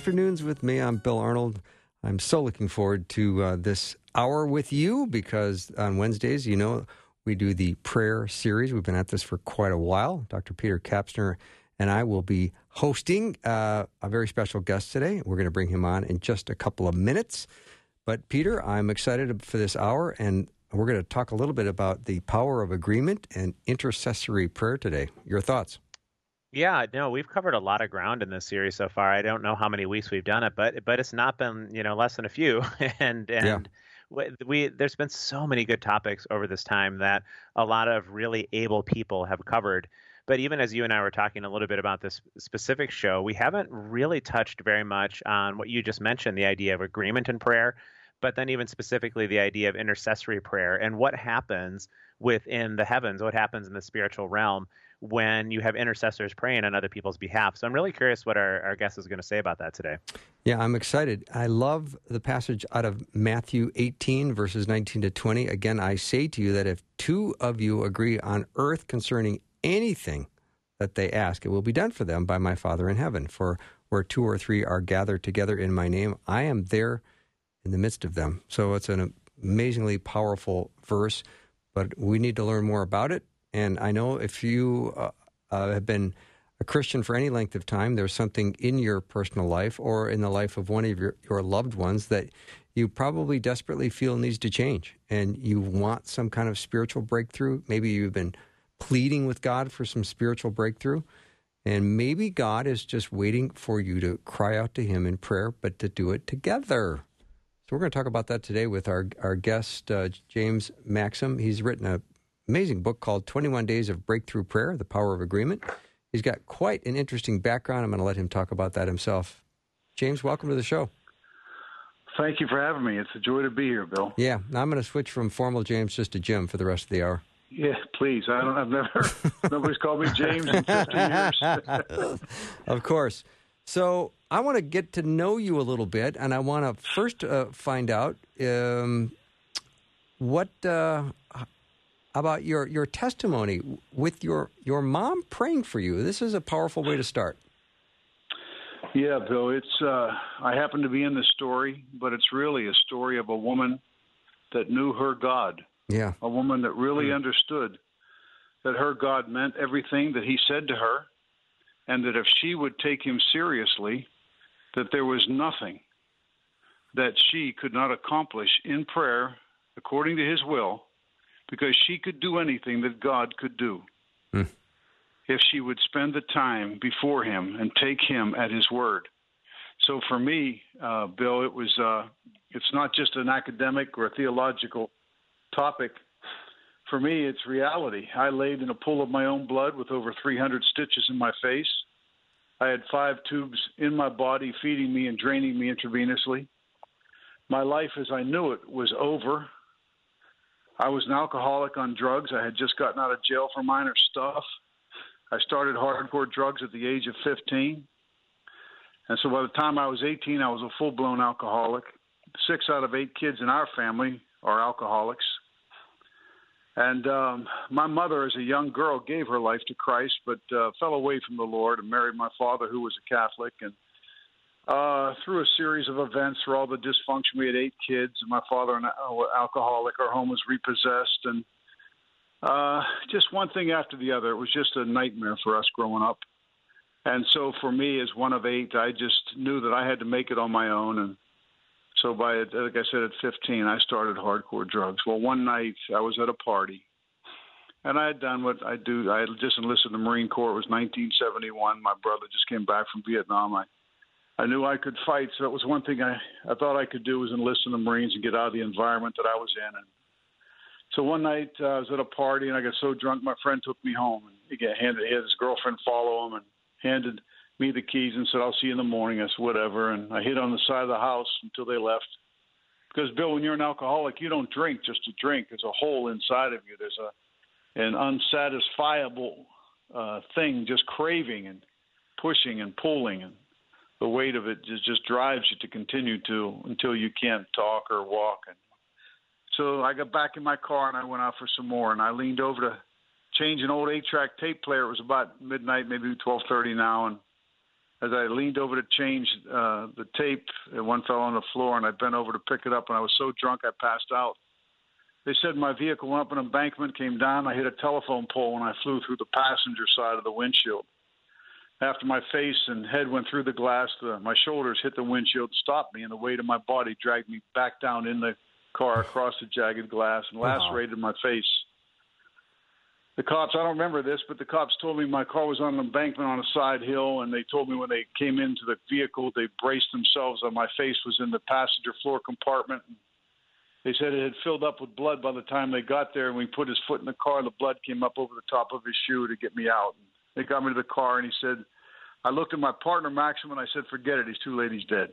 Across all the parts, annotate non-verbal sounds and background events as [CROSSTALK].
Afternoons with me. I'm Bill Arnold. I'm so looking forward to uh, this hour with you because on Wednesdays, you know, we do the prayer series. We've been at this for quite a while. Dr. Peter Kapsner and I will be hosting uh, a very special guest today. We're going to bring him on in just a couple of minutes. But, Peter, I'm excited for this hour, and we're going to talk a little bit about the power of agreement and intercessory prayer today. Your thoughts? Yeah, no, we've covered a lot of ground in this series so far. I don't know how many weeks we've done it, but but it's not been you know less than a few, and [LAUGHS] and yeah. we there's been so many good topics over this time that a lot of really able people have covered. But even as you and I were talking a little bit about this specific show, we haven't really touched very much on what you just mentioned, the idea of agreement in prayer, but then even specifically the idea of intercessory prayer and what happens within the heavens, what happens in the spiritual realm when you have intercessors praying on other people's behalf. So I'm really curious what our, our guest is going to say about that today. Yeah, I'm excited. I love the passage out of Matthew 18, verses 19 to 20. Again, I say to you that if two of you agree on earth concerning anything that they ask, it will be done for them by my Father in heaven. For where two or three are gathered together in my name, I am there in the midst of them. So it's an amazingly powerful verse, but we need to learn more about it. And I know if you uh, uh, have been a Christian for any length of time, there's something in your personal life or in the life of one of your, your loved ones that you probably desperately feel needs to change. And you want some kind of spiritual breakthrough. Maybe you've been pleading with God for some spiritual breakthrough. And maybe God is just waiting for you to cry out to Him in prayer, but to do it together. So we're going to talk about that today with our, our guest, uh, James Maxim. He's written a amazing book called 21 Days of Breakthrough Prayer The Power of Agreement. He's got quite an interesting background. I'm going to let him talk about that himself. James, welcome to the show. Thank you for having me. It's a joy to be here, Bill. Yeah, I'm going to switch from formal James just to Jim for the rest of the hour. Yeah, please. I don't. I've never. [LAUGHS] nobody's called me James in 50 years. [LAUGHS] of course. So I want to get to know you a little bit, and I want to first uh, find out um, what uh, about your, your testimony with your, your mom praying for you. This is a powerful way to start. Yeah, Bill. It's uh, I happen to be in the story, but it's really a story of a woman that knew her God. Yeah, a woman that really mm. understood that her God meant everything that He said to her, and that if she would take Him seriously, that there was nothing that she could not accomplish in prayer according to His will because she could do anything that God could do mm. if she would spend the time before Him and take Him at His word. So for me, uh, Bill, it was uh, it's not just an academic or a theological topic. For me, it's reality. I laid in a pool of my own blood with over 300 stitches in my face. I had five tubes in my body feeding me and draining me intravenously. My life as I knew it was over. I was an alcoholic on drugs. I had just gotten out of jail for minor stuff. I started hardcore drugs at the age of 15. And so by the time I was 18, I was a full blown alcoholic. Six out of eight kids in our family are alcoholics. And um, my mother, as a young girl, gave her life to Christ, but uh, fell away from the Lord and married my father, who was a Catholic. And uh, through a series of events, through all the dysfunction. We had eight kids. My father, an alcoholic. Our home was repossessed, and uh, just one thing after the other. It was just a nightmare for us growing up. And so, for me, as one of eight, I just knew that I had to make it on my own. And so, by like I said, at 15, I started hardcore drugs. Well, one night I was at a party, and I had done what I do. I had just enlisted in the Marine Corps. It was 1971. My brother just came back from Vietnam. I I knew I could fight. So that was one thing I, I thought I could do was enlist in the Marines and get out of the environment that I was in. And so one night uh, I was at a party and I got so drunk my friend took me home. he got handed he had his girlfriend follow him and handed me the keys and said, "I'll see you in the morning." I said, "Whatever." And I hid on the side of the house until they left. Because Bill, when you're an alcoholic, you don't drink just to drink. There's a hole inside of you. There's a an unsatisfiable uh, thing, just craving and pushing and pulling, and the weight of it just, just drives you to continue to until you can't talk or walk. And so I got back in my car and I went out for some more. And I leaned over to change an old eight-track tape player. It was about midnight, maybe 12:30 now, and as I leaned over to change uh, the tape, one fell on the floor, and I bent over to pick it up, and I was so drunk I passed out. They said my vehicle went up an embankment, came down. I hit a telephone pole, and I flew through the passenger side of the windshield. After my face and head went through the glass, the, my shoulders hit the windshield, stopped me, and the weight of my body dragged me back down in the car [SIGHS] across the jagged glass and lacerated wow. my face the cops, I don't remember this, but the cops told me my car was on an embankment on a side hill, and they told me when they came into the vehicle, they braced themselves on my face was in the passenger floor compartment. They said it had filled up with blood by the time they got there, and we put his foot in the car. And the blood came up over the top of his shoe to get me out. They got me to the car, and he said, I looked at my partner Maxim, and I said, "Forget it. He's two ladies dead."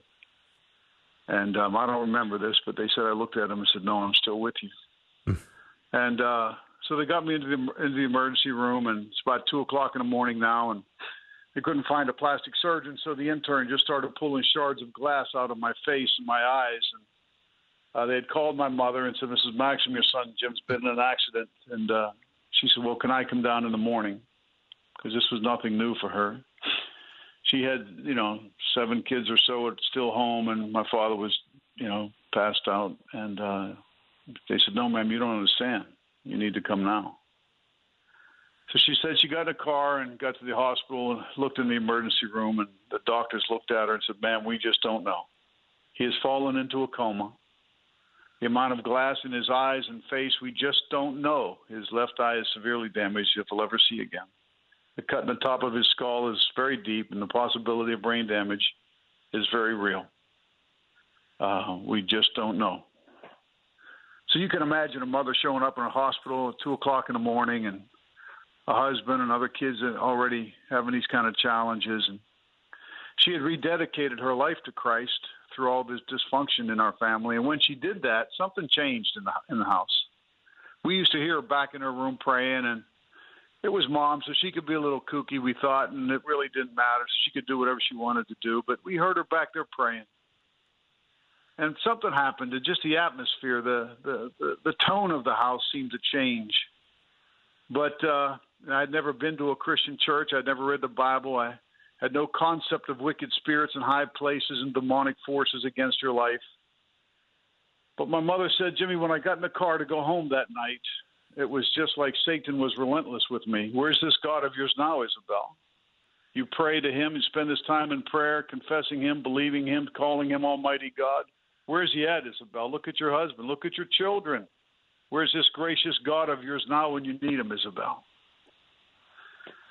And um, I don't remember this, but they said I looked at him and said, "No, I'm still with you." Hmm. and uh, so they got me into the into the emergency room, and it's about two o'clock in the morning now, and they couldn't find a plastic surgeon, so the intern just started pulling shards of glass out of my face and my eyes, and uh, they had called my mother and said, "Mrs. Maxim, your son Jim's been in an accident," and uh, she said, "Well, can I come down in the morning?" Because this was nothing new for her. She had, you know, seven kids or so at still home, and my father was, you know, passed out, and uh, they said, "No, ma'am, you don't understand." You need to come now. So she said she got in a car and got to the hospital and looked in the emergency room, and the doctors looked at her and said, Ma'am, we just don't know. He has fallen into a coma. The amount of glass in his eyes and face, we just don't know. His left eye is severely damaged, if he'll ever see again. The cut in the top of his skull is very deep, and the possibility of brain damage is very real. Uh, we just don't know. So you can imagine a mother showing up in a hospital at two o'clock in the morning, and a husband and other kids already having these kind of challenges. And she had rededicated her life to Christ through all this dysfunction in our family. And when she did that, something changed in the in the house. We used to hear her back in her room praying, and it was mom, so she could be a little kooky, we thought, and it really didn't matter. She could do whatever she wanted to do. But we heard her back there praying. And something happened. To just the atmosphere the, the the the, tone of the house seemed to change. But uh i'd never been to a christian church. I'd never read the bible. I had no concept of wicked spirits in high places and demonic forces against your life. But my mother said jimmy when i got in the car to go home that night it was just like satan was relentless with me where's this god of yours now isabel you pray to him you spend this time in prayer confessing him believing him calling him almighty god Where's he at, Isabel? Look at your husband. Look at your children. Where's this gracious God of yours now when you need him, Isabel?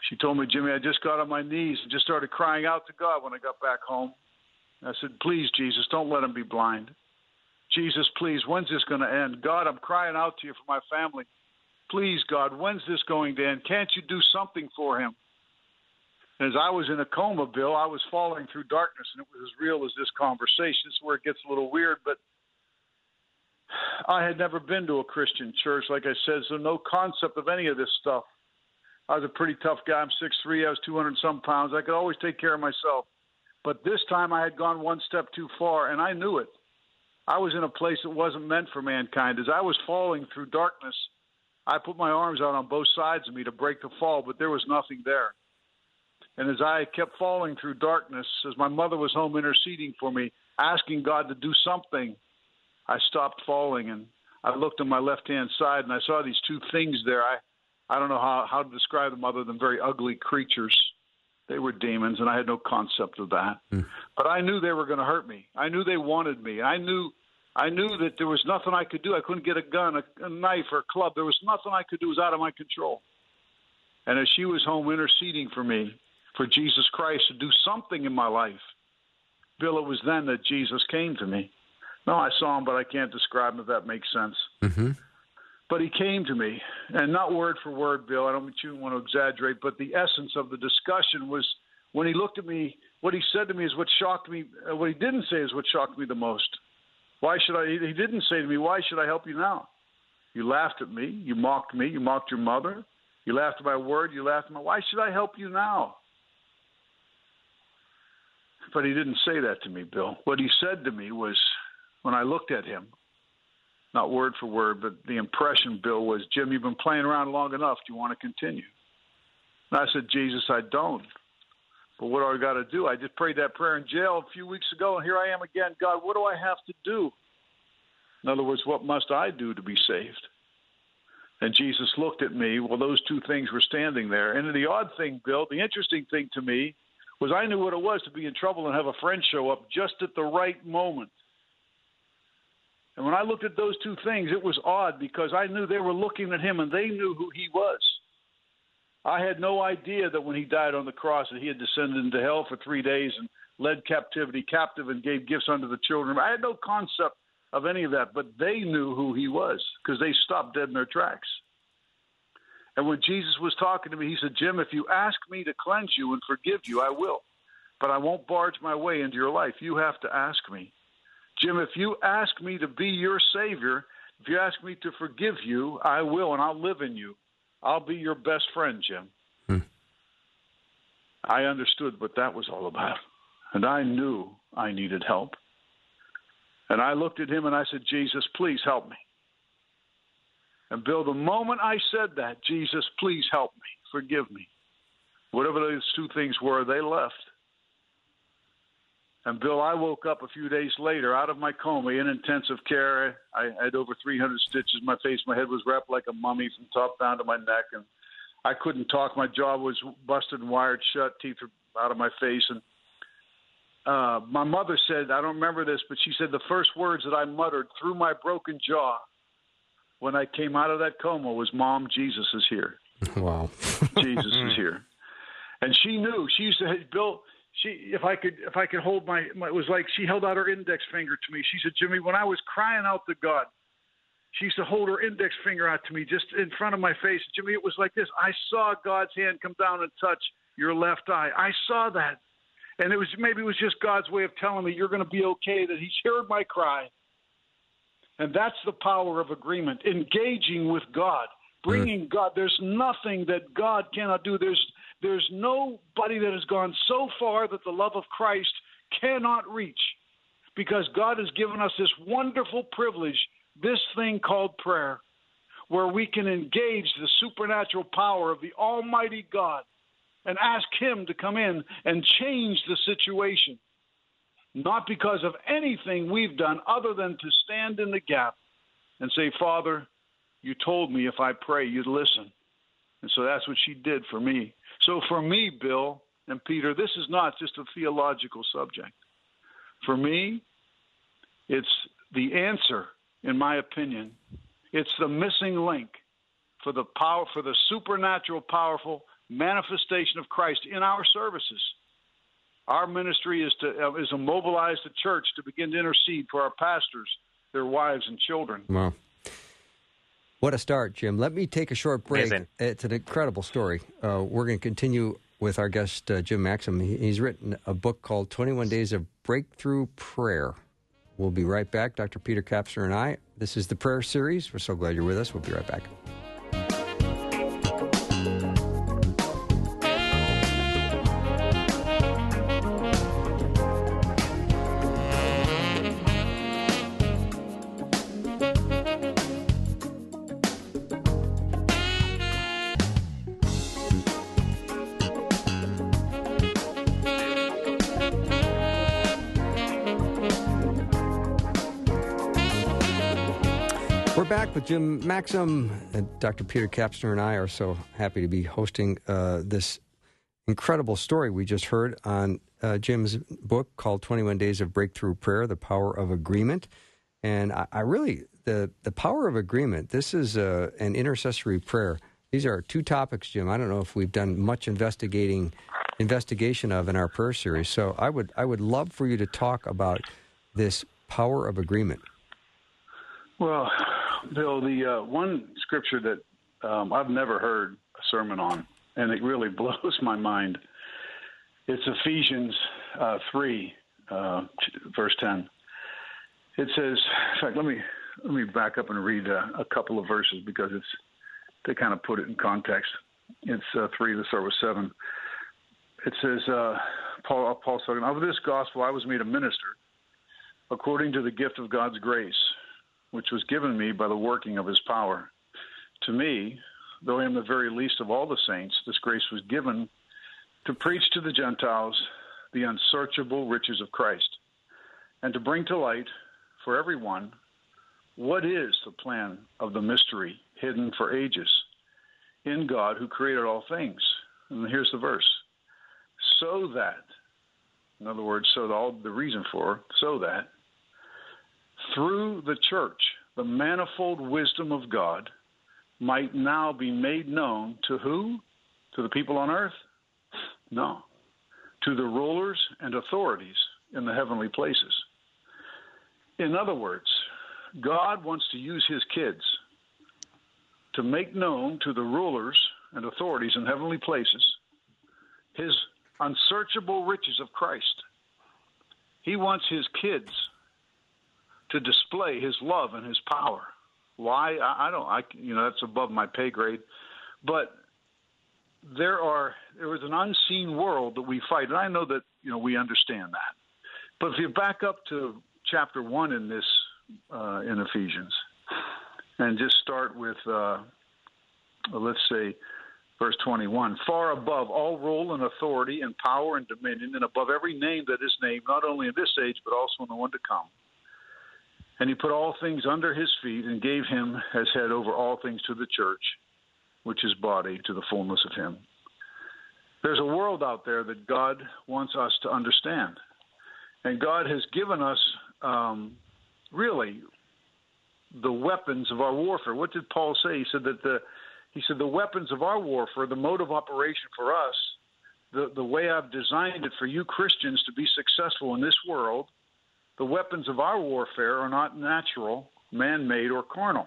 She told me, Jimmy, I just got on my knees and just started crying out to God when I got back home. I said, Please, Jesus, don't let him be blind. Jesus, please, when's this going to end? God, I'm crying out to you for my family. Please, God, when's this going to end? Can't you do something for him? as I was in a coma, Bill, I was falling through darkness, and it was as real as this conversation. Is where it gets a little weird, but I had never been to a Christian church, like I said, so no concept of any of this stuff. I was a pretty tough guy. I'm six three. I was 200 some pounds. I could always take care of myself. But this time I had gone one step too far, and I knew it. I was in a place that wasn't meant for mankind. As I was falling through darkness, I put my arms out on both sides of me to break the fall, but there was nothing there. And as I kept falling through darkness, as my mother was home interceding for me, asking God to do something, I stopped falling and I looked on my left hand side and I saw these two things there. I, I don't know how, how to describe them other than very ugly creatures. They were demons, and I had no concept of that. Mm. But I knew they were going to hurt me. I knew they wanted me. I knew I knew that there was nothing I could do. I couldn't get a gun, a, a knife, or a club. There was nothing I could do. It was out of my control. And as she was home interceding for me, for Jesus Christ to do something in my life. Bill, it was then that Jesus came to me. No, I saw him, but I can't describe him if that makes sense. Mm-hmm. But he came to me, and not word for word, Bill. I don't want to exaggerate, but the essence of the discussion was when he looked at me. What he said to me is what shocked me. Uh, what he didn't say is what shocked me the most. Why should I? He didn't say to me, "Why should I help you now?" You laughed at me. You mocked me. You mocked your mother. You laughed at my word. You laughed at my. Why should I help you now? But he didn't say that to me, Bill. What he said to me was, when I looked at him, not word for word, but the impression, Bill, was, Jim, you've been playing around long enough. Do you want to continue? And I said, Jesus, I don't. But what do I got to do? I just prayed that prayer in jail a few weeks ago, and here I am again. God, what do I have to do? In other words, what must I do to be saved? And Jesus looked at me. Well, those two things were standing there. And the odd thing, Bill, the interesting thing to me was I knew what it was to be in trouble and have a friend show up just at the right moment. And when I looked at those two things, it was odd because I knew they were looking at him and they knew who he was. I had no idea that when he died on the cross that he had descended into hell for three days and led captivity captive and gave gifts unto the children. I had no concept of any of that, but they knew who he was because they stopped dead in their tracks. And when Jesus was talking to me, he said, Jim, if you ask me to cleanse you and forgive you, I will. But I won't barge my way into your life. You have to ask me. Jim, if you ask me to be your Savior, if you ask me to forgive you, I will, and I'll live in you. I'll be your best friend, Jim. Hmm. I understood what that was all about. And I knew I needed help. And I looked at him and I said, Jesus, please help me. And Bill, the moment I said that, Jesus, please help me, forgive me, whatever those two things were, they left. And Bill, I woke up a few days later out of my coma in intensive care. I had over 300 stitches in my face. My head was wrapped like a mummy from top down to my neck, and I couldn't talk. My jaw was busted and wired shut, teeth were out of my face. And uh, my mother said, I don't remember this, but she said the first words that I muttered through my broken jaw when I came out of that coma was, "Mom, Jesus is here." Wow, [LAUGHS] Jesus is here, and she knew. She used to, Bill she if I could if I could hold my, my it was like she held out her index finger to me. She said, Jimmy, when I was crying out to God, she used to hold her index finger out to me just in front of my face. Jimmy, it was like this. I saw God's hand come down and touch your left eye. I saw that. And it was maybe it was just God's way of telling me you're going to be okay, that He's heard my cry. And that's the power of agreement, engaging with God, bringing mm. God. There's nothing that God cannot do. There's there's nobody that has gone so far that the love of Christ cannot reach because God has given us this wonderful privilege, this thing called prayer, where we can engage the supernatural power of the Almighty God and ask Him to come in and change the situation. Not because of anything we've done other than to stand in the gap and say, Father, you told me if I pray, you'd listen. And so that's what she did for me. So for me, Bill and Peter, this is not just a theological subject. For me, it's the answer, in my opinion. It's the missing link for the power for the supernatural powerful manifestation of Christ in our services. Our ministry is to uh, is to mobilize the church to begin to intercede for our pastors, their wives and children. Wow. What a start, Jim. Let me take a short break. Amazing. It's an incredible story. Uh, we're going to continue with our guest, uh, Jim Maxim. He's written a book called 21 Days of Breakthrough Prayer. We'll be right back. Dr. Peter Kapsner and I. This is the prayer series. We're so glad you're with us. We'll be right back. Jim Maxim. And Dr. Peter Kapsner and I are so happy to be hosting uh, this incredible story we just heard on uh, Jim's book called 21 Days of Breakthrough Prayer The Power of Agreement. And I, I really, the, the power of agreement, this is uh, an intercessory prayer. These are two topics, Jim. I don't know if we've done much investigating investigation of in our prayer series. So I would I would love for you to talk about this power of agreement. Well, Bill, the uh, one scripture that um, I've never heard a sermon on, and it really [LAUGHS] blows my mind. It's Ephesians uh, 3, uh, verse 10. It says, in fact, let me let me back up and read uh, a couple of verses because it's to kind of put it in context. It's uh, three. Let's start with seven. It says, uh, Paul, Paul talking of this gospel I was made a minister according to the gift of God's grace, which was given me by the working of His power. To me, though I am the very least of all the saints, this grace was given to preach to the Gentiles the unsearchable riches of Christ, and to bring to light for everyone what is the plan of the mystery hidden for ages in God who created all things. And here's the verse so that, in other words, so all the reason for, so that through the church, the manifold wisdom of God might now be made known to who? To the people on earth? No. To the rulers and authorities in the heavenly places. In other words, God wants to use his kids to make known to the rulers and authorities in heavenly places his unsearchable riches of Christ. He wants his kids to display his love and his power. Why? I, I don't. I you know that's above my pay grade, but there are there is an unseen world that we fight, and I know that you know we understand that. But if you back up to chapter one in this uh, in Ephesians, and just start with uh, let's say verse 21 far above all rule and authority and power and dominion and above every name that is named not only in this age but also in the one to come and he put all things under his feet and gave him as head over all things to the church, which is body, to the fullness of him. There's a world out there that God wants us to understand. And God has given us um, really the weapons of our warfare. What did Paul say? He said that the he said the weapons of our warfare, the mode of operation for us, the, the way I've designed it for you Christians to be successful in this world the weapons of our warfare are not natural, man made, or carnal,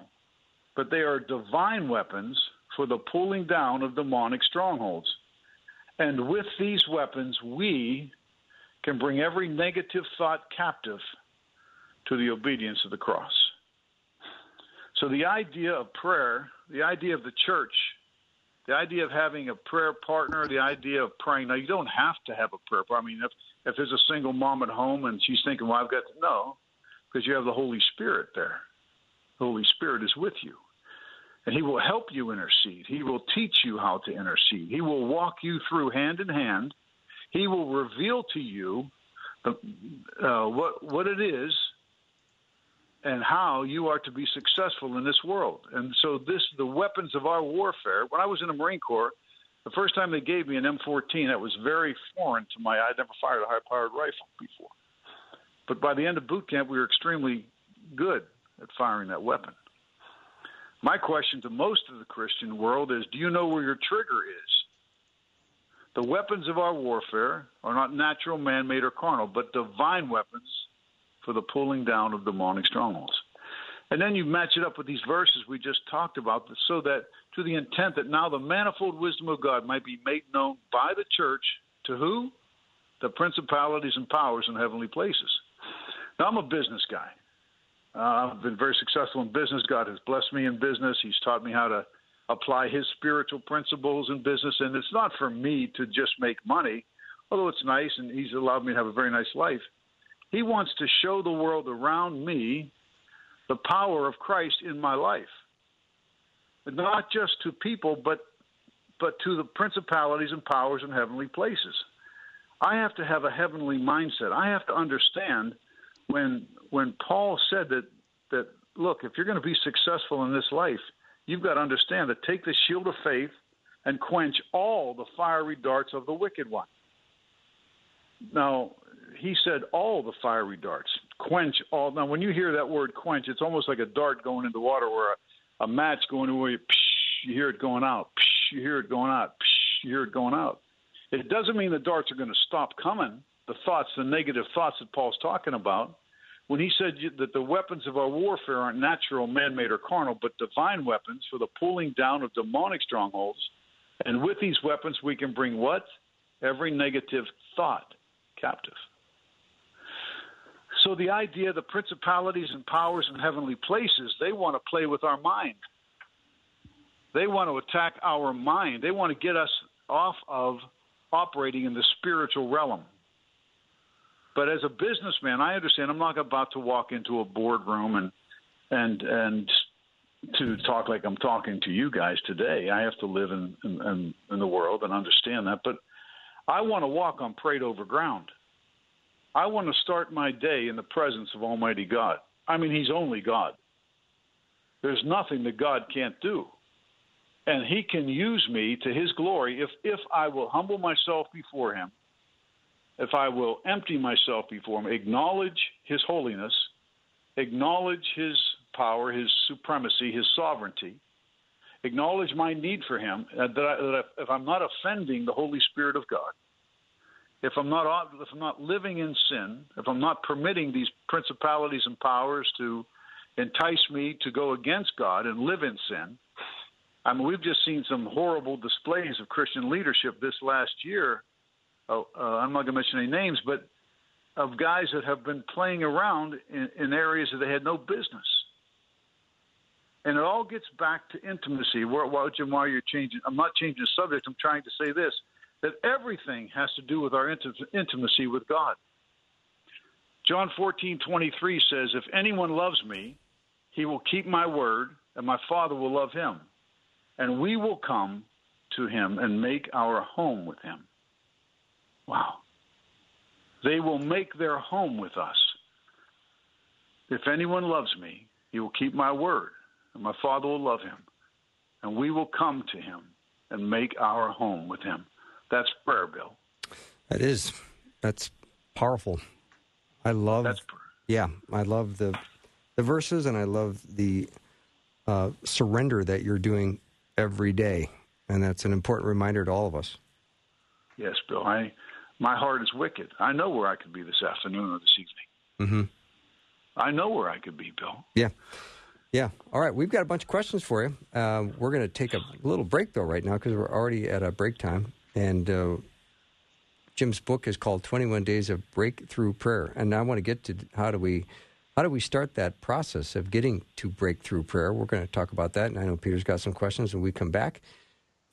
but they are divine weapons for the pulling down of demonic strongholds. And with these weapons, we can bring every negative thought captive to the obedience of the cross. So, the idea of prayer, the idea of the church, the idea of having a prayer partner, the idea of praying. Now, you don't have to have a prayer partner. I mean, if, there's a single mom at home and she's thinking, well, I've got to know, because you have the Holy Spirit there. The Holy Spirit is with you. And He will help you intercede. He will teach you how to intercede. He will walk you through hand in hand. He will reveal to you the, uh, what, what it is and how you are to be successful in this world. And so, this the weapons of our warfare. When I was in the Marine Corps, the first time they gave me an M14, that was very foreign to my. I'd never fired a high-powered rifle before. But by the end of boot camp, we were extremely good at firing that weapon. My question to most of the Christian world is: Do you know where your trigger is? The weapons of our warfare are not natural, man-made, or carnal, but divine weapons for the pulling down of demonic strongholds. And then you match it up with these verses we just talked about, so that to the intent that now the manifold wisdom of God might be made known by the church to who? The principalities and powers in heavenly places. Now, I'm a business guy. Uh, I've been very successful in business. God has blessed me in business. He's taught me how to apply His spiritual principles in business. And it's not for me to just make money, although it's nice and He's allowed me to have a very nice life. He wants to show the world around me the power of Christ in my life. Not just to people, but but to the principalities and powers in heavenly places. I have to have a heavenly mindset. I have to understand when when Paul said that that look, if you're going to be successful in this life, you've got to understand that take the shield of faith and quench all the fiery darts of the wicked one. Now, he said all the fiery darts quench all. Now, when you hear that word quench, it's almost like a dart going into water, or a, a match going away. Psh, you hear it going out. Psh, you hear it going out. Psh, you hear it going out. It doesn't mean the darts are going to stop coming. The thoughts, the negative thoughts that Paul's talking about, when he said that the weapons of our warfare aren't natural, man made, or carnal, but divine weapons for the pulling down of demonic strongholds. And with these weapons, we can bring what? Every negative thought captive. So the idea the principalities and powers in heavenly places, they want to play with our mind. They want to attack our mind. They want to get us off of operating in the spiritual realm. But as a businessman, I understand I'm not about to walk into a boardroom and and and to talk like I'm talking to you guys today. I have to live in in, in the world and understand that. But I want to walk on prayed over ground. I want to start my day in the presence of Almighty God. I mean, He's only God. There's nothing that God can't do. And He can use me to His glory if, if I will humble myself before Him, if I will empty myself before Him, acknowledge His holiness, acknowledge His power, His supremacy, His sovereignty, acknowledge my need for Him, uh, that, I, that if I'm not offending the Holy Spirit of God, if I'm not if I'm not living in sin, if I'm not permitting these principalities and powers to entice me to go against God and live in sin, I mean we've just seen some horrible displays of Christian leadership this last year. Oh, uh, I'm not going to mention any names, but of guys that have been playing around in, in areas that they had no business. And it all gets back to intimacy. Why, Jim, why you're changing? I'm not changing the subject. I'm trying to say this that everything has to do with our intimacy with God. John 14:23 says, "If anyone loves me, he will keep my word, and my Father will love him, and we will come to him and make our home with him." Wow. They will make their home with us. If anyone loves me, he will keep my word, and my Father will love him, and we will come to him and make our home with him. That's prayer, Bill. That is. That's powerful. I love. That's prayer. Yeah, I love the the verses, and I love the uh, surrender that you're doing every day, and that's an important reminder to all of us. Yes, Bill. I my heart is wicked. I know where I could be this afternoon or this evening. Mm-hmm. I know where I could be, Bill. Yeah. Yeah. All right. We've got a bunch of questions for you. Uh, we're going to take a little break, though, right now, because we're already at a break time. And uh, Jim's book is called 21 Days of Breakthrough Prayer. And I want to get to how do we how do we start that process of getting to breakthrough prayer? We're going to talk about that. And I know Peter's got some questions when we come back.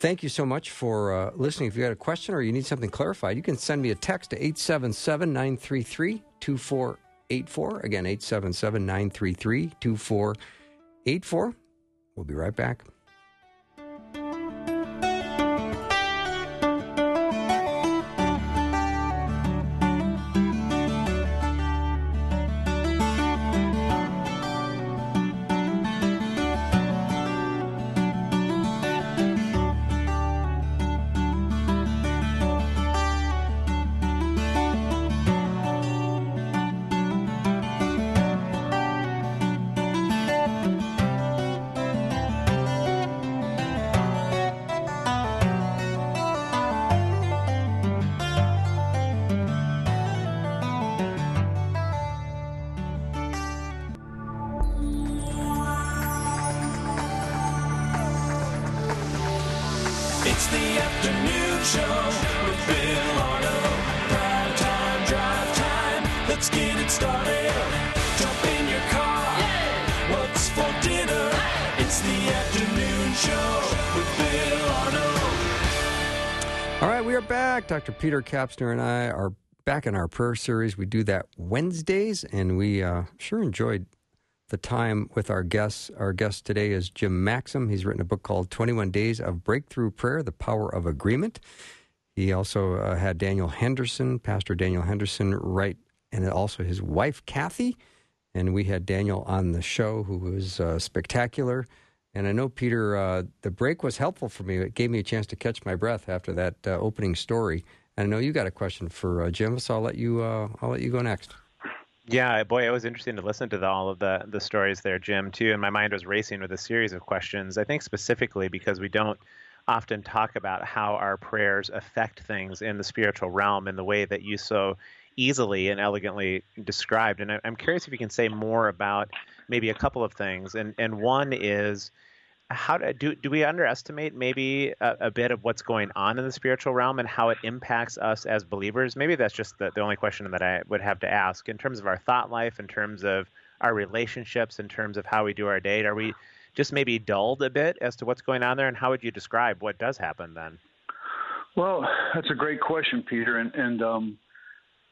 Thank you so much for uh, listening. If you got a question or you need something clarified, you can send me a text to 877 933 2484. Again, 877 933 2484. We'll be right back. Dr. Peter Kapsner and I are back in our prayer series. We do that Wednesdays, and we uh, sure enjoyed the time with our guests. Our guest today is Jim Maxim. He's written a book called 21 Days of Breakthrough Prayer The Power of Agreement. He also uh, had Daniel Henderson, Pastor Daniel Henderson, write, and also his wife, Kathy. And we had Daniel on the show, who was uh, spectacular. And I know, Peter, uh, the break was helpful for me. It gave me a chance to catch my breath after that uh, opening story. And I know you got a question for uh, Jim, so I'll let you. Uh, I'll let you go next. Yeah, boy, it was interesting to listen to the, all of the the stories there, Jim. Too, and my mind was racing with a series of questions. I think specifically because we don't often talk about how our prayers affect things in the spiritual realm in the way that you so easily and elegantly described. And I'm curious if you can say more about maybe a couple of things. And and one is how do do, do we underestimate maybe a, a, bit of what's going on in the spiritual realm and how it impacts us as believers? Maybe that's just the, the only question that I would have to ask in terms of our thought life, in terms of our relationships, in terms of how we do our date. Are we just maybe dulled a bit as to what's going on there? And how would you describe what does happen then? Well, that's a great question, Peter, and, and um,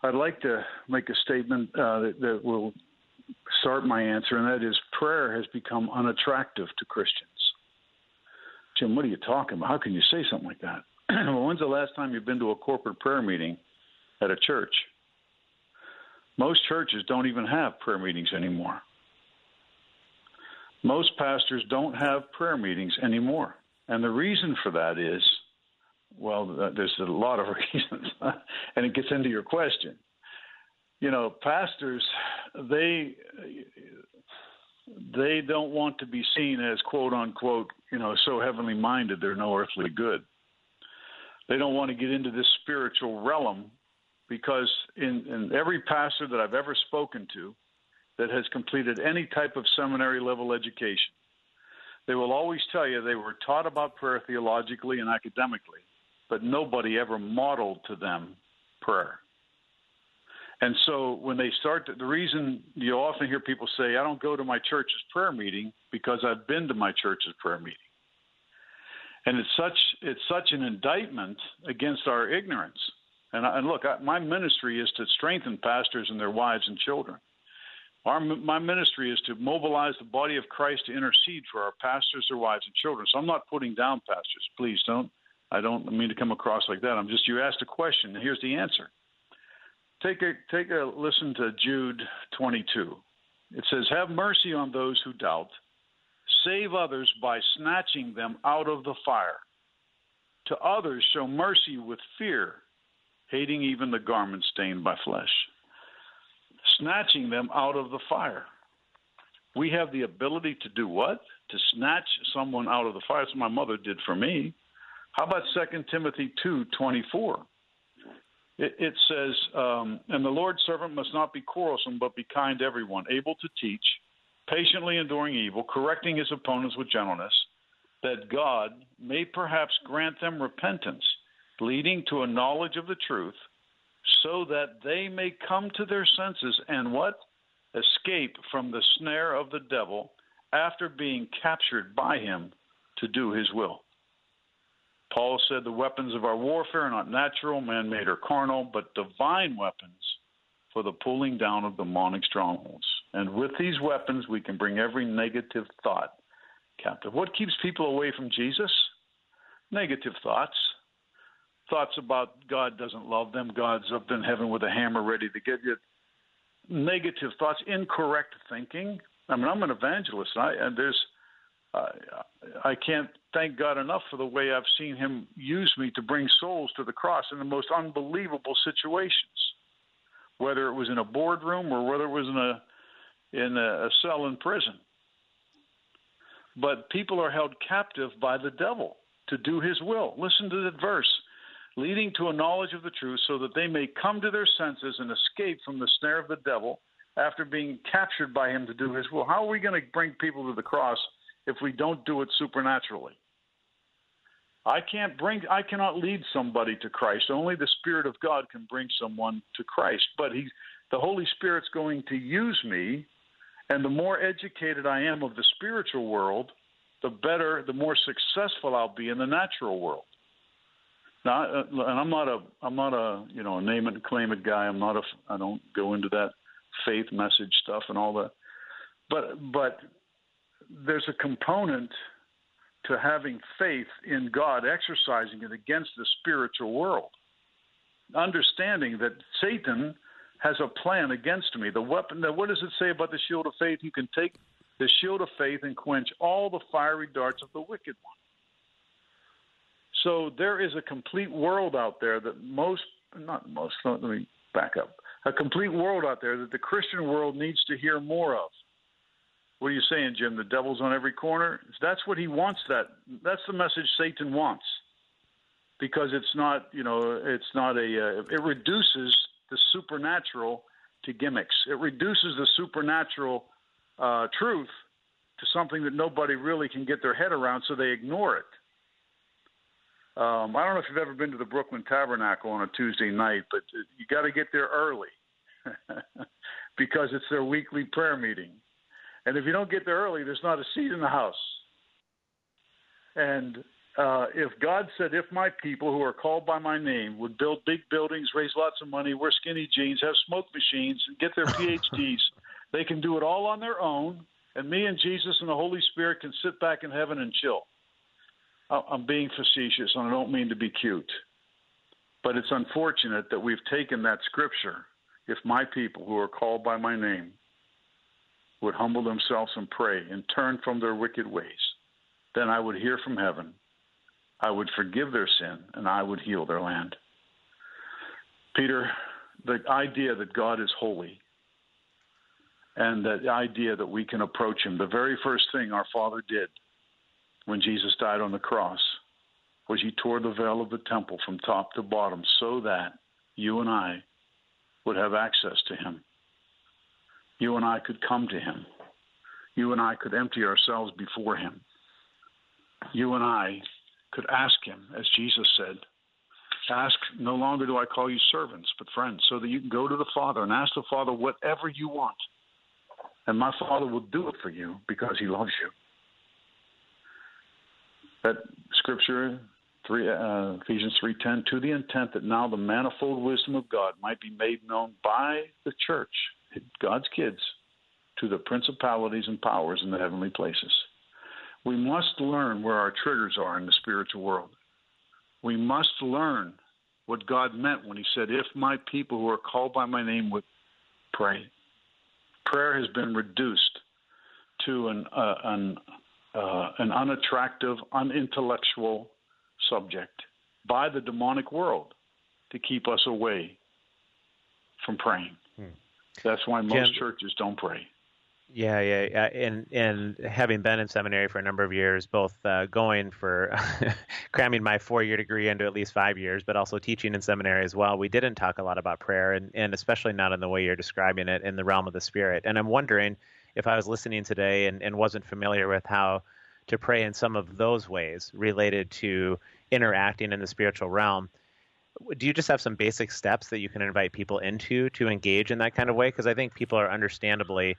I'd like to make a statement uh, that, that will start my answer, and that is prayer has become unattractive to Christians. Jim, what are you talking about? How can you say something like that? [CLEARS THROAT] well, when's the last time you've been to a corporate prayer meeting at a church? Most churches don't even have prayer meetings anymore. Most pastors don't have prayer meetings anymore. And the reason for that is well, uh, there's a lot of [LAUGHS] reasons, and it gets into your question. You know, pastors, they they don't want to be seen as quote unquote, you know, so heavenly minded they're no earthly good. They don't want to get into this spiritual realm because in, in every pastor that I've ever spoken to that has completed any type of seminary level education, they will always tell you they were taught about prayer theologically and academically, but nobody ever modeled to them prayer. And so when they start, to, the reason you often hear people say, I don't go to my church's prayer meeting because I've been to my church's prayer meeting. And it's such, it's such an indictment against our ignorance. And, and look, I, my ministry is to strengthen pastors and their wives and children. Our, my ministry is to mobilize the body of Christ to intercede for our pastors, their wives, and children. So I'm not putting down pastors. Please don't I don't mean to come across like that. I'm just you asked a question, and here's the answer. Take a take a listen to Jude 22. It says, "Have mercy on those who doubt, save others by snatching them out of the fire. To others show mercy with fear, hating even the garment stained by flesh." Snatching them out of the fire. We have the ability to do what? To snatch someone out of the fire. That's what my mother did for me. How about 2 Timothy 2 24? It, it says, um, And the Lord's servant must not be quarrelsome, but be kind to everyone, able to teach, patiently enduring evil, correcting his opponents with gentleness, that God may perhaps grant them repentance, leading to a knowledge of the truth, so that they may come to their senses and what? Escape from the snare of the devil after being captured by him to do his will. Paul said the weapons of our warfare are not natural, man made, or carnal, but divine weapons for the pulling down of demonic strongholds. And with these weapons, we can bring every negative thought captive. What keeps people away from Jesus? Negative thoughts. Thoughts about God doesn't love them, God's up in heaven with a hammer ready to get you. Negative thoughts, incorrect thinking. I mean, I'm an evangelist, I, and there's I can't thank God enough for the way I've seen Him use me to bring souls to the cross in the most unbelievable situations, whether it was in a boardroom or whether it was in a in a cell in prison. But people are held captive by the devil to do His will. Listen to that verse. Leading to a knowledge of the truth, so that they may come to their senses and escape from the snare of the devil after being captured by him to do his will. How are we going to bring people to the cross if we don't do it supernaturally. I can't bring I cannot lead somebody to Christ. Only the Spirit of God can bring someone to Christ. But he the Holy Spirit's going to use me and the more educated I am of the spiritual world, the better, the more successful I'll be in the natural world. Now, uh, and I'm not a, I'm not a, you know, a name it and claim it guy. I'm not a, I don't go into that faith message stuff and all that. But, but there's a component to having faith in God, exercising it against the spiritual world. Understanding that Satan has a plan against me. The weapon, what does it say about the shield of faith? You can take the shield of faith and quench all the fiery darts of the wicked one. So there is a complete world out there that most, not most, let me back up, a complete world out there that the Christian world needs to hear more of. What are you saying, Jim? The devil's on every corner. That's what he wants. That that's the message Satan wants, because it's not you know it's not a uh, it reduces the supernatural to gimmicks. It reduces the supernatural uh, truth to something that nobody really can get their head around, so they ignore it. Um, I don't know if you've ever been to the Brooklyn Tabernacle on a Tuesday night, but you got to get there early [LAUGHS] because it's their weekly prayer meeting. And if you don't get there early, there's not a seat in the house. And uh, if God said, if my people who are called by my name would build big buildings, raise lots of money, wear skinny jeans, have smoke machines, and get their PhDs, [LAUGHS] they can do it all on their own. And me and Jesus and the Holy Spirit can sit back in heaven and chill. I'm being facetious, and I don't mean to be cute. But it's unfortunate that we've taken that scripture. If my people who are called by my name would humble themselves and pray and turn from their wicked ways, then I would hear from heaven. I would forgive their sin and I would heal their land. Peter, the idea that God is holy and the idea that we can approach him, the very first thing our Father did when Jesus died on the cross was he tore the veil of the temple from top to bottom so that you and I would have access to him. You and I could come to him. You and I could empty ourselves before him. You and I could ask him, as Jesus said, ask, no longer do I call you servants, but friends, so that you can go to the Father and ask the Father whatever you want. And my Father will do it for you because he loves you that scripture, three, uh, Ephesians 3.10, to the intent that now the manifold wisdom of God might be made known by the church, God's kids, to the principalities and powers in the heavenly places. We must learn where our triggers are in the spiritual world. We must learn what God meant when He said, If my people who are called by my name would pray. Prayer has been reduced to an, uh, an uh, an unattractive, unintellectual subject by the demonic world to keep us away from praying. That's why most Jim, churches don't pray. Yeah, yeah, yeah, and and having been in seminary for a number of years, both uh, going for [LAUGHS] cramming my four-year degree into at least five years, but also teaching in seminary as well, we didn't talk a lot about prayer, and and especially not in the way you're describing it in the realm of the spirit. And I'm wondering if I was listening today and, and wasn't familiar with how to pray in some of those ways related to interacting in the spiritual realm. Do you just have some basic steps that you can invite people into to engage in that kind of way? Because I think people are understandably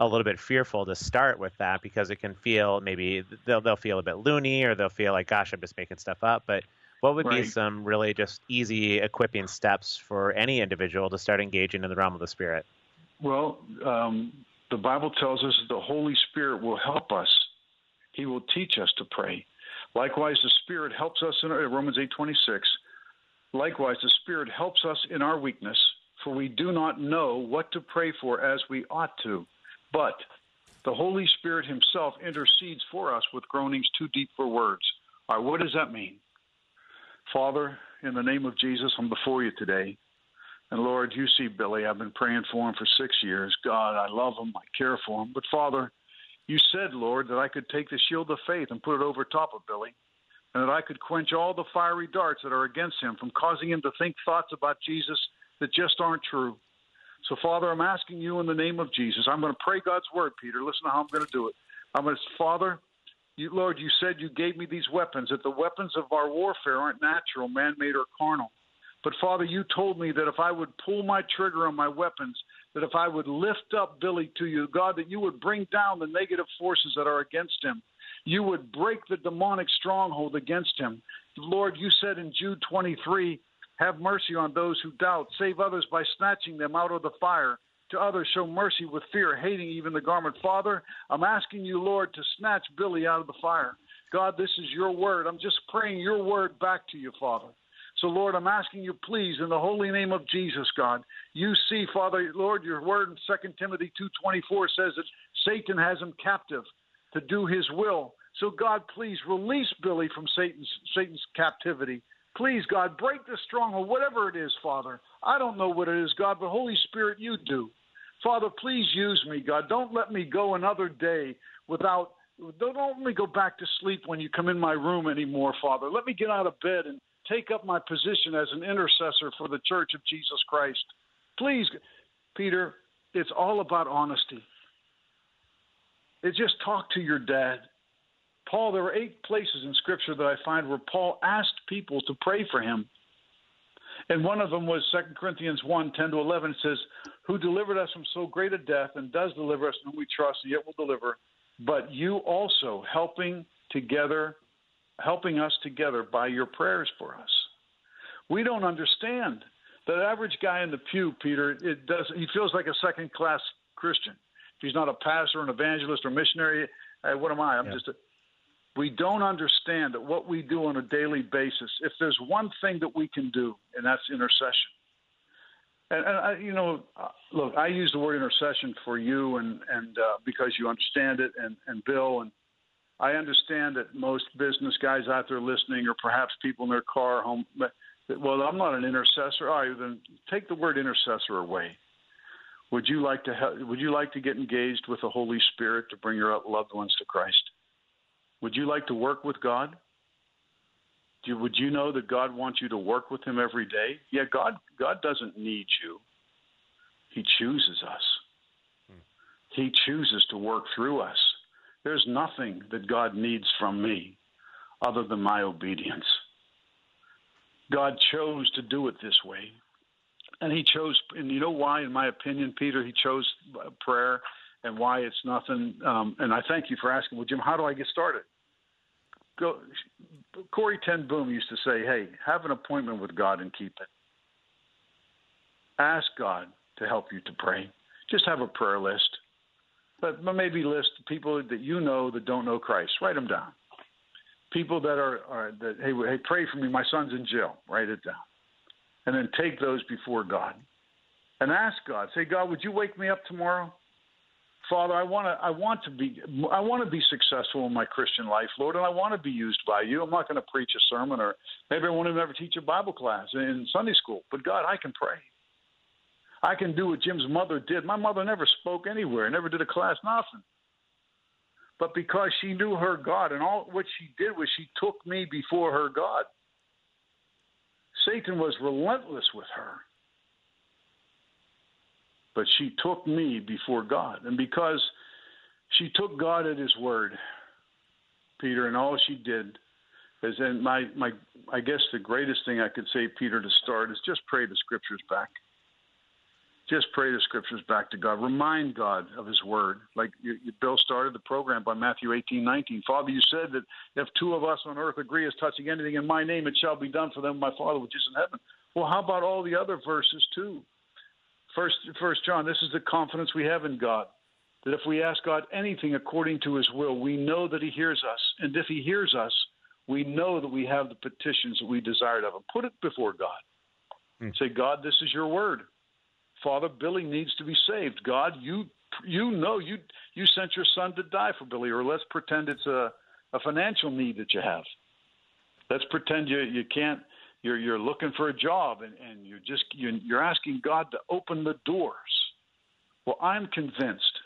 a little bit fearful to start with that because it can feel maybe they'll they'll feel a bit loony or they'll feel like, gosh, I'm just making stuff up. But what would right. be some really just easy equipping steps for any individual to start engaging in the realm of the spirit? Well, um, the Bible tells us the Holy Spirit will help us. He will teach us to pray. Likewise, the Spirit helps us in Romans 8:26. Likewise, the Spirit helps us in our weakness, for we do not know what to pray for as we ought to. But the Holy Spirit Himself intercedes for us with groanings too deep for words. All right, what does that mean? Father, in the name of Jesus, I'm before you today. And Lord, you see Billy. I've been praying for him for six years. God, I love him. I care for him. But Father, you said, Lord, that I could take the shield of faith and put it over top of Billy, and that I could quench all the fiery darts that are against him from causing him to think thoughts about Jesus that just aren't true. So, Father, I'm asking you in the name of Jesus. I'm going to pray God's word, Peter. Listen to how I'm going to do it. I'm going to, Father, you, Lord, you said you gave me these weapons, that the weapons of our warfare aren't natural, man made, or carnal. But Father, you told me that if I would pull my trigger on my weapons, that if I would lift up Billy to you, God, that you would bring down the negative forces that are against him. You would break the demonic stronghold against him. Lord, you said in Jude 23, have mercy on those who doubt, save others by snatching them out of the fire. To others, show mercy with fear, hating even the garment. Father, I'm asking you, Lord, to snatch Billy out of the fire. God, this is your word. I'm just praying your word back to you, Father. So, Lord, I'm asking you, please, in the holy name of Jesus, God, you see, Father, Lord, your word in 2 Timothy 2.24 says that Satan has him captive to do his will. So, God, please release Billy from Satan's, Satan's captivity. Please, God, break the stronghold, whatever it is, Father. I don't know what it is, God, but Holy Spirit, you do. Father, please use me, God. Don't let me go another day without, don't let me go back to sleep when you come in my room anymore, Father. Let me get out of bed and take up my position as an intercessor for the church of Jesus Christ. please, Peter, it's all about honesty. It's just talk to your dad. Paul, there are eight places in Scripture that I find where Paul asked people to pray for him. And one of them was 2 Corinthians 1 10 to 11. It says, Who delivered us from so great a death and does deliver us, and we trust, and yet will deliver, but you also helping together, helping us together by your prayers for us. We don't understand. The average guy in the pew, Peter, it does he feels like a second class Christian. If he's not a pastor, an evangelist, or missionary, uh, what am I? I'm yeah. just a we don't understand that what we do on a daily basis, if there's one thing that we can do, and that's intercession. And, and I, you know, uh, look, I use the word intercession for you, and and uh, because you understand it, and and Bill, and I understand that most business guys out there listening, or perhaps people in their car home, well, I'm not an intercessor. All right, then take the word intercessor away. Would you like to help, would you like to get engaged with the Holy Spirit to bring your loved ones to Christ? Would you like to work with God? Do, would you know that God wants you to work with Him every day? Yeah, God, God doesn't need you. He chooses us. Hmm. He chooses to work through us. There's nothing that God needs from me other than my obedience. God chose to do it this way. And he chose, and you know why, in my opinion, Peter, he chose prayer and why it's nothing. Um, and I thank you for asking, well, Jim, how do I get started? go. Corrie Ten Boom used to say, "Hey, have an appointment with God and keep it. Ask God to help you to pray. Just have a prayer list, but maybe list people that you know that don't know Christ. Write them down. People that are, are that hey, hey, pray for me. My son's in jail. Write it down, and then take those before God, and ask God. Say, God, would you wake me up tomorrow? Father, I want to I want to be I want to be successful in my Christian life, Lord, and I want to be used by you. I'm not going to preach a sermon or maybe I won't even ever teach a Bible class in Sunday school. But God, I can pray. I can do what Jim's mother did. My mother never spoke anywhere, never did a class, nothing. But because she knew her God, and all what she did was she took me before her God. Satan was relentless with her but she took me before God. And because she took God at his word, Peter, and all she did is and my my I guess the greatest thing I could say, Peter, to start is just pray the scriptures back. Just pray the scriptures back to God. Remind God of His Word. Like you, you, Bill started the program by Matthew 18, 19. Father, you said that if two of us on earth agree as touching anything in my name, it shall be done for them, my Father which is in heaven. Well, how about all the other verses too? First, First John, this is the confidence we have in God. That if we ask God anything according to his will, we know that he hears us. And if he hears us, we know that we have the petitions that we desired of him. Put it before God. Hmm. Say, God, this is your word. Father, Billy needs to be saved. God, you you know you you sent your son to die for Billy, or let's pretend it's a, a financial need that you have. Let's pretend you you can't you're you're looking for a job and, and you're just you're, you're asking God to open the doors. Well, I'm convinced.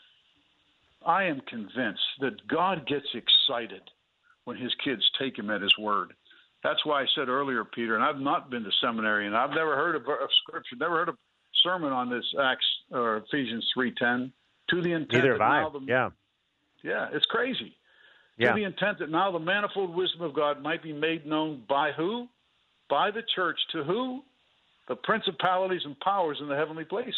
I am convinced that God gets excited when his kids take him at his word. That's why I said earlier, Peter, and I've not been to seminary, and I've never heard of, of scripture, never heard a sermon on this Acts or Ephesians three ten. To the intent Neither that now the, yeah, yeah, it's crazy. Yeah. To the intent that now the manifold wisdom of God might be made known by who? by the church to who? The principalities and powers in the heavenly places.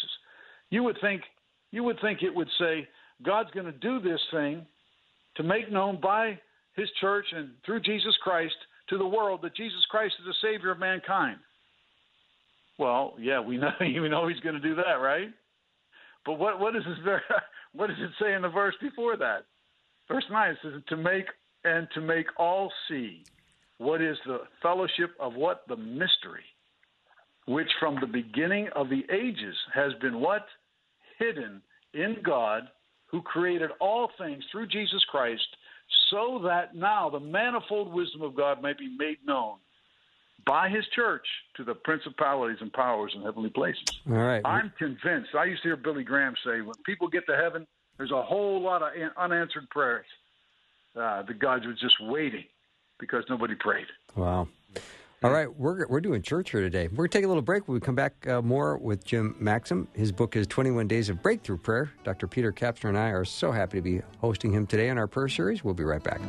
You would think you would think it would say God's going to do this thing to make known by his church and through Jesus Christ to the world that Jesus Christ is the savior of mankind. Well, yeah, we know [LAUGHS] know he's going to do that, right? But what what is this [LAUGHS] what does it say in the verse before that? Verse 9 says to make and to make all see what is the fellowship of what? The mystery, which from the beginning of the ages has been what? Hidden in God, who created all things through Jesus Christ, so that now the manifold wisdom of God might be made known by his church to the principalities and powers in heavenly places. All right. I'm convinced. I used to hear Billy Graham say, when people get to heaven, there's a whole lot of unanswered prayers. Uh, the gods were just waiting because nobody prayed. Wow. All right, we're, we're doing church here today. We're going to take a little break. When we come back uh, more with Jim Maxim. His book is 21 Days of Breakthrough Prayer. Dr. Peter Kapsner and I are so happy to be hosting him today on our prayer series. We'll be right back.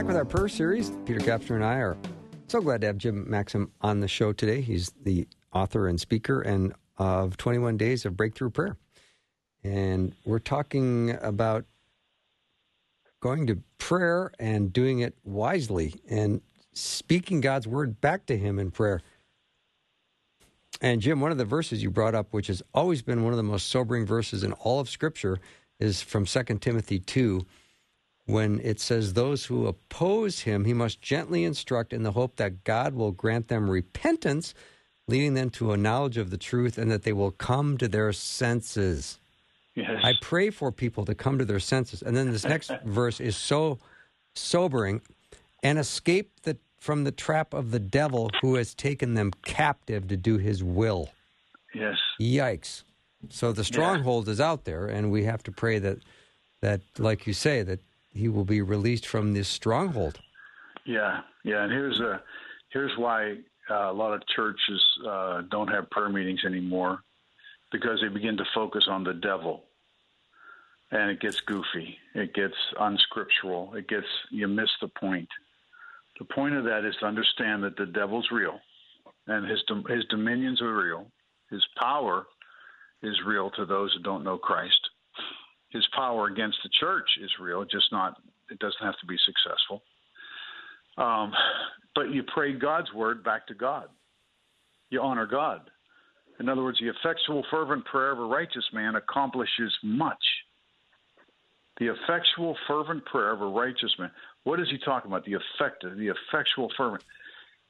Back with our prayer series. Peter Kapsner and I are so glad to have Jim Maxim on the show today. He's the author and speaker and of 21 Days of Breakthrough Prayer. And we're talking about going to prayer and doing it wisely and speaking God's word back to him in prayer. And Jim, one of the verses you brought up, which has always been one of the most sobering verses in all of Scripture, is from 2 Timothy 2 when it says, Those who oppose him, he must gently instruct in the hope that God will grant them repentance, leading them to a knowledge of the truth, and that they will come to their senses. Yes. I pray for people to come to their senses. And then this next [LAUGHS] verse is so sobering and escape the, from the trap of the devil who has taken them captive to do his will. Yes. Yikes. So the stronghold yeah. is out there, and we have to pray that, that, like you say, that he will be released from this stronghold. Yeah, yeah, and here's a here's why uh, a lot of churches uh, don't have prayer meetings anymore because they begin to focus on the devil, and it gets goofy, it gets unscriptural, it gets you miss the point. The point of that is to understand that the devil's real, and his his dominions are real. His power is real to those who don't know Christ his power against the church is real, just not it doesn't have to be successful. Um, but you pray God's word back to God. You honor God. In other words, the effectual, fervent prayer of a righteous man accomplishes much. The effectual, fervent prayer of a righteous man. What is he talking about? The effective, the effectual, fervent.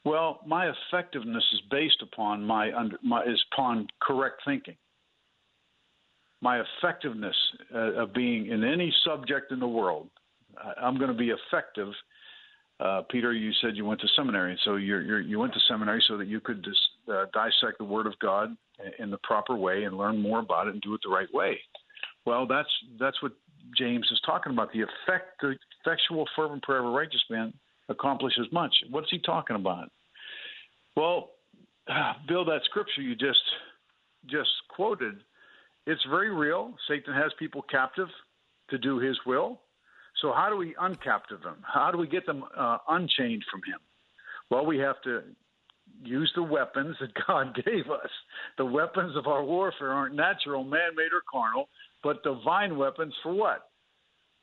Well, my effectiveness is based upon my, under, my is upon correct thinking my effectiveness uh, of being in any subject in the world. I'm going to be effective. Uh, Peter, you said you went to seminary, so you're, you're, you went to seminary so that you could dis, uh, dissect the Word of God in the proper way and learn more about it and do it the right way. Well, that's that's what James is talking about. The effect, the effectual, fervent prayer of a righteous man accomplishes much. What's he talking about? Well, [SIGHS] Bill, that scripture you just just quoted it's very real. Satan has people captive to do his will. So, how do we uncaptive them? How do we get them uh, unchained from him? Well, we have to use the weapons that [LAUGHS] God gave us. The weapons of our warfare aren't natural, man made, or carnal, but divine weapons for what?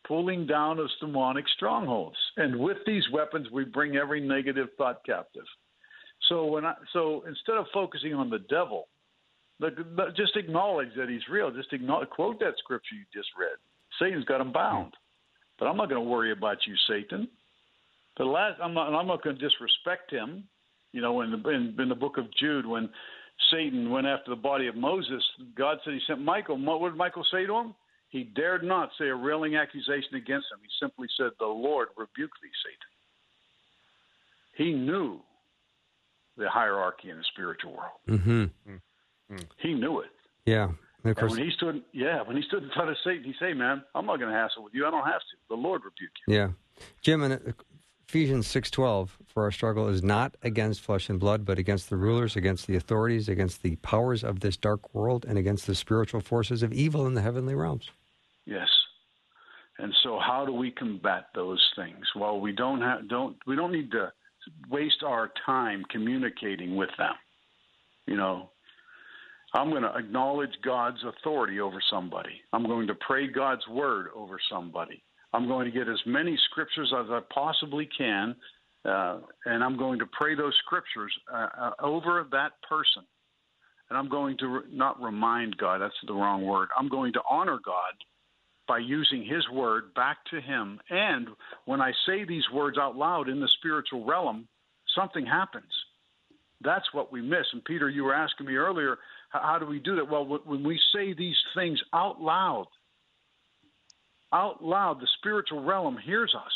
Pulling down of demonic strongholds. And with these weapons, we bring every negative thought captive. So when I, so instead of focusing on the devil, just acknowledge that he's real. Just acknowledge, quote that scripture you just read. Satan's got him bound. But I'm not going to worry about you, Satan. The last, I'm not, I'm not going to disrespect him. You know, in the, in, in the book of Jude, when Satan went after the body of Moses, God said he sent Michael. What did Michael say to him? He dared not say a railing accusation against him. He simply said, The Lord rebuke thee, Satan. He knew the hierarchy in the spiritual world. Mm-hmm. Mm. He knew it. Yeah. And, and when he stood, yeah, when he stood in front of Satan, he said, "Man, I'm not going to hassle with you. I don't have to. The Lord rebuke you." Yeah, Jim, in Ephesians six twelve, for our struggle is not against flesh and blood, but against the rulers, against the authorities, against the powers of this dark world, and against the spiritual forces of evil in the heavenly realms. Yes. And so, how do we combat those things? Well, we don't have don't we don't need to waste our time communicating with them. You know, I'm going to acknowledge God's authority over somebody. I'm going to pray God's word over somebody. I'm going to get as many scriptures as I possibly can, uh, and I'm going to pray those scriptures uh, uh, over that person. And I'm going to re- not remind God, that's the wrong word. I'm going to honor God by using his word back to him. And when I say these words out loud in the spiritual realm, something happens. That's what we miss. And Peter, you were asking me earlier, how do we do that? Well, when we say these things out loud, out loud, the spiritual realm hears us.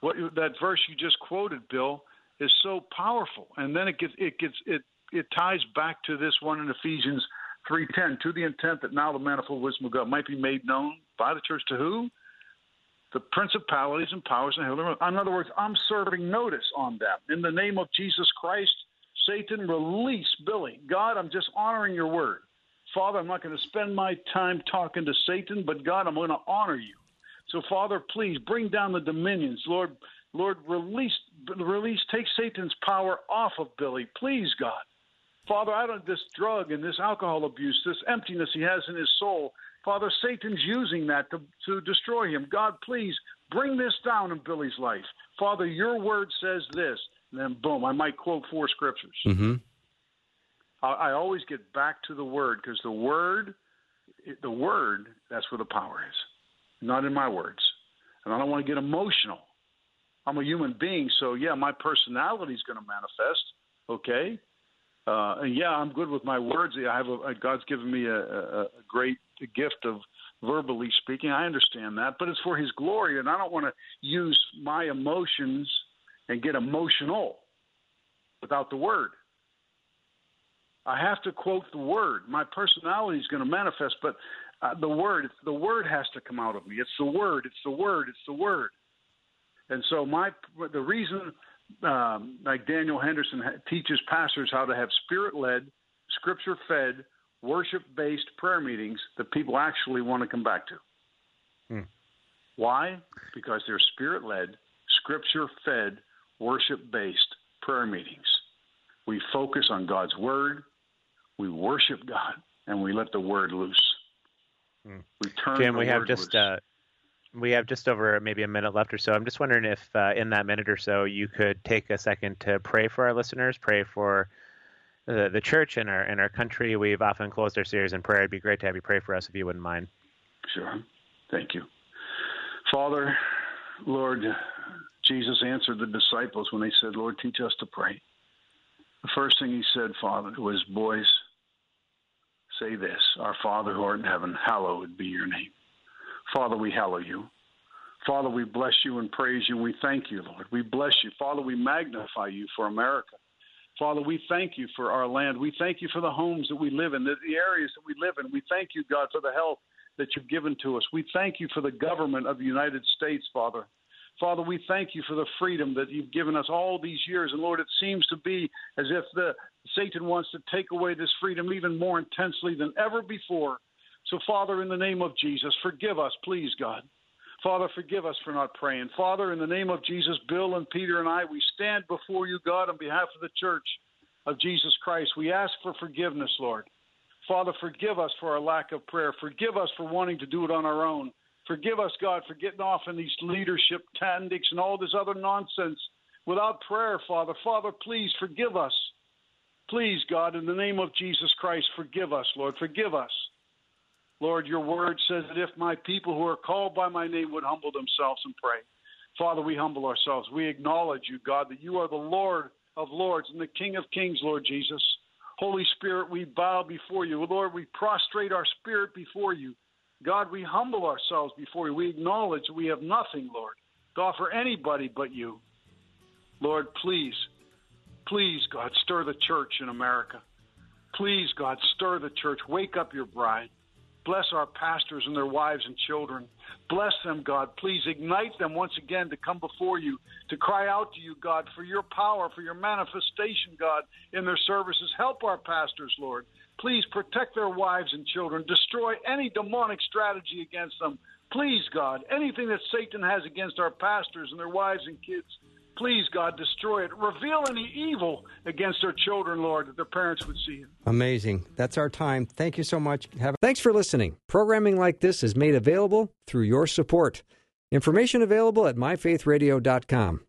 What that verse you just quoted, Bill, is so powerful. And then it gets it gets it it ties back to this one in Ephesians 3:10 to the intent that now the manifold wisdom of God might be made known by the church to who? The principalities and powers in heaven. In other words, I'm serving notice on them. In the name of Jesus Christ, Satan, release Billy. God, I'm just honoring your word. Father, I'm not going to spend my time talking to Satan, but God, I'm going to honor you. So, Father, please bring down the dominions. Lord, Lord, release, release, take Satan's power off of Billy, please, God. Father, I don't this drug and this alcohol abuse, this emptiness he has in his soul. Father, Satan's using that to, to destroy him. God, please bring this down in Billy's life. Father, your word says this. Then boom, I might quote four scriptures. Mm-hmm. I, I always get back to the word because the word, the word, that's where the power is, not in my words. And I don't want to get emotional. I'm a human being, so yeah, my personality is going to manifest. Okay, uh, and yeah, I'm good with my words. I have a, God's given me a, a, a great gift of verbally speaking. I understand that, but it's for His glory, and I don't want to use my emotions and get emotional without the word. I have to quote the word. My personality is going to manifest, but uh, the word, the word has to come out of me. It's the word. It's the word. It's the word. And so my the reason um, like Daniel Henderson teaches pastors how to have spirit led, scripture fed, worship based prayer meetings that people actually want to come back to. Hmm. Why? Because they're spirit led, scripture fed, worship based prayer meetings. We focus on God's word, we worship God, and we let the word loose. Hmm. We turn Jim, we have just uh, we have just over maybe a minute left or so. I'm just wondering if, uh, in that minute or so, you could take a second to pray for our listeners, pray for the, the church and our and our country. We've often closed our series in prayer. It'd be great to have you pray for us if you wouldn't mind. Sure. Thank you, Father, Lord. Jesus answered the disciples when they said, "Lord, teach us to pray." The first thing he said, Father, was, "Boys, say this: Our Father who art in heaven, hallowed be your name." Father, we hallow you. Father, we bless you and praise you. We thank you, Lord. We bless you. Father, we magnify you for America. Father, we thank you for our land. We thank you for the homes that we live in, the, the areas that we live in. We thank you, God, for the health that you've given to us. We thank you for the government of the United States, Father. Father, we thank you for the freedom that you've given us all these years. And Lord, it seems to be as if the Satan wants to take away this freedom even more intensely than ever before. So, Father, in the name of Jesus, forgive us, please, God. Father, forgive us for not praying. Father, in the name of Jesus, Bill and Peter and I, we stand before you, God, on behalf of the church of Jesus Christ. We ask for forgiveness, Lord. Father, forgive us for our lack of prayer. Forgive us for wanting to do it on our own. Forgive us, God, for getting off in these leadership tactics and all this other nonsense without prayer, Father. Father, please forgive us. Please, God, in the name of Jesus Christ, forgive us, Lord. Forgive us. Lord, your word says that if my people who are called by my name would humble themselves and pray. Father, we humble ourselves. We acknowledge you, God, that you are the Lord of lords and the King of kings, Lord Jesus. Holy Spirit, we bow before you. Lord, we prostrate our spirit before you. God, we humble ourselves before you. We acknowledge we have nothing, Lord, to offer anybody but you. Lord, please, please, God, stir the church in America. Please, God, stir the church. Wake up your bride. Bless our pastors and their wives and children. Bless them, God. Please ignite them once again to come before you, to cry out to you, God, for your power, for your manifestation, God, in their services. Help our pastors, Lord. Please protect their wives and children. Destroy any demonic strategy against them. Please, God, anything that Satan has against our pastors and their wives and kids, Please, God, destroy it. Reveal any evil against their children, Lord, that their parents would see it. Amazing. That's our time. Thank you so much. Have- Thanks for listening. Programming like this is made available through your support. Information available at myfaithradio.com.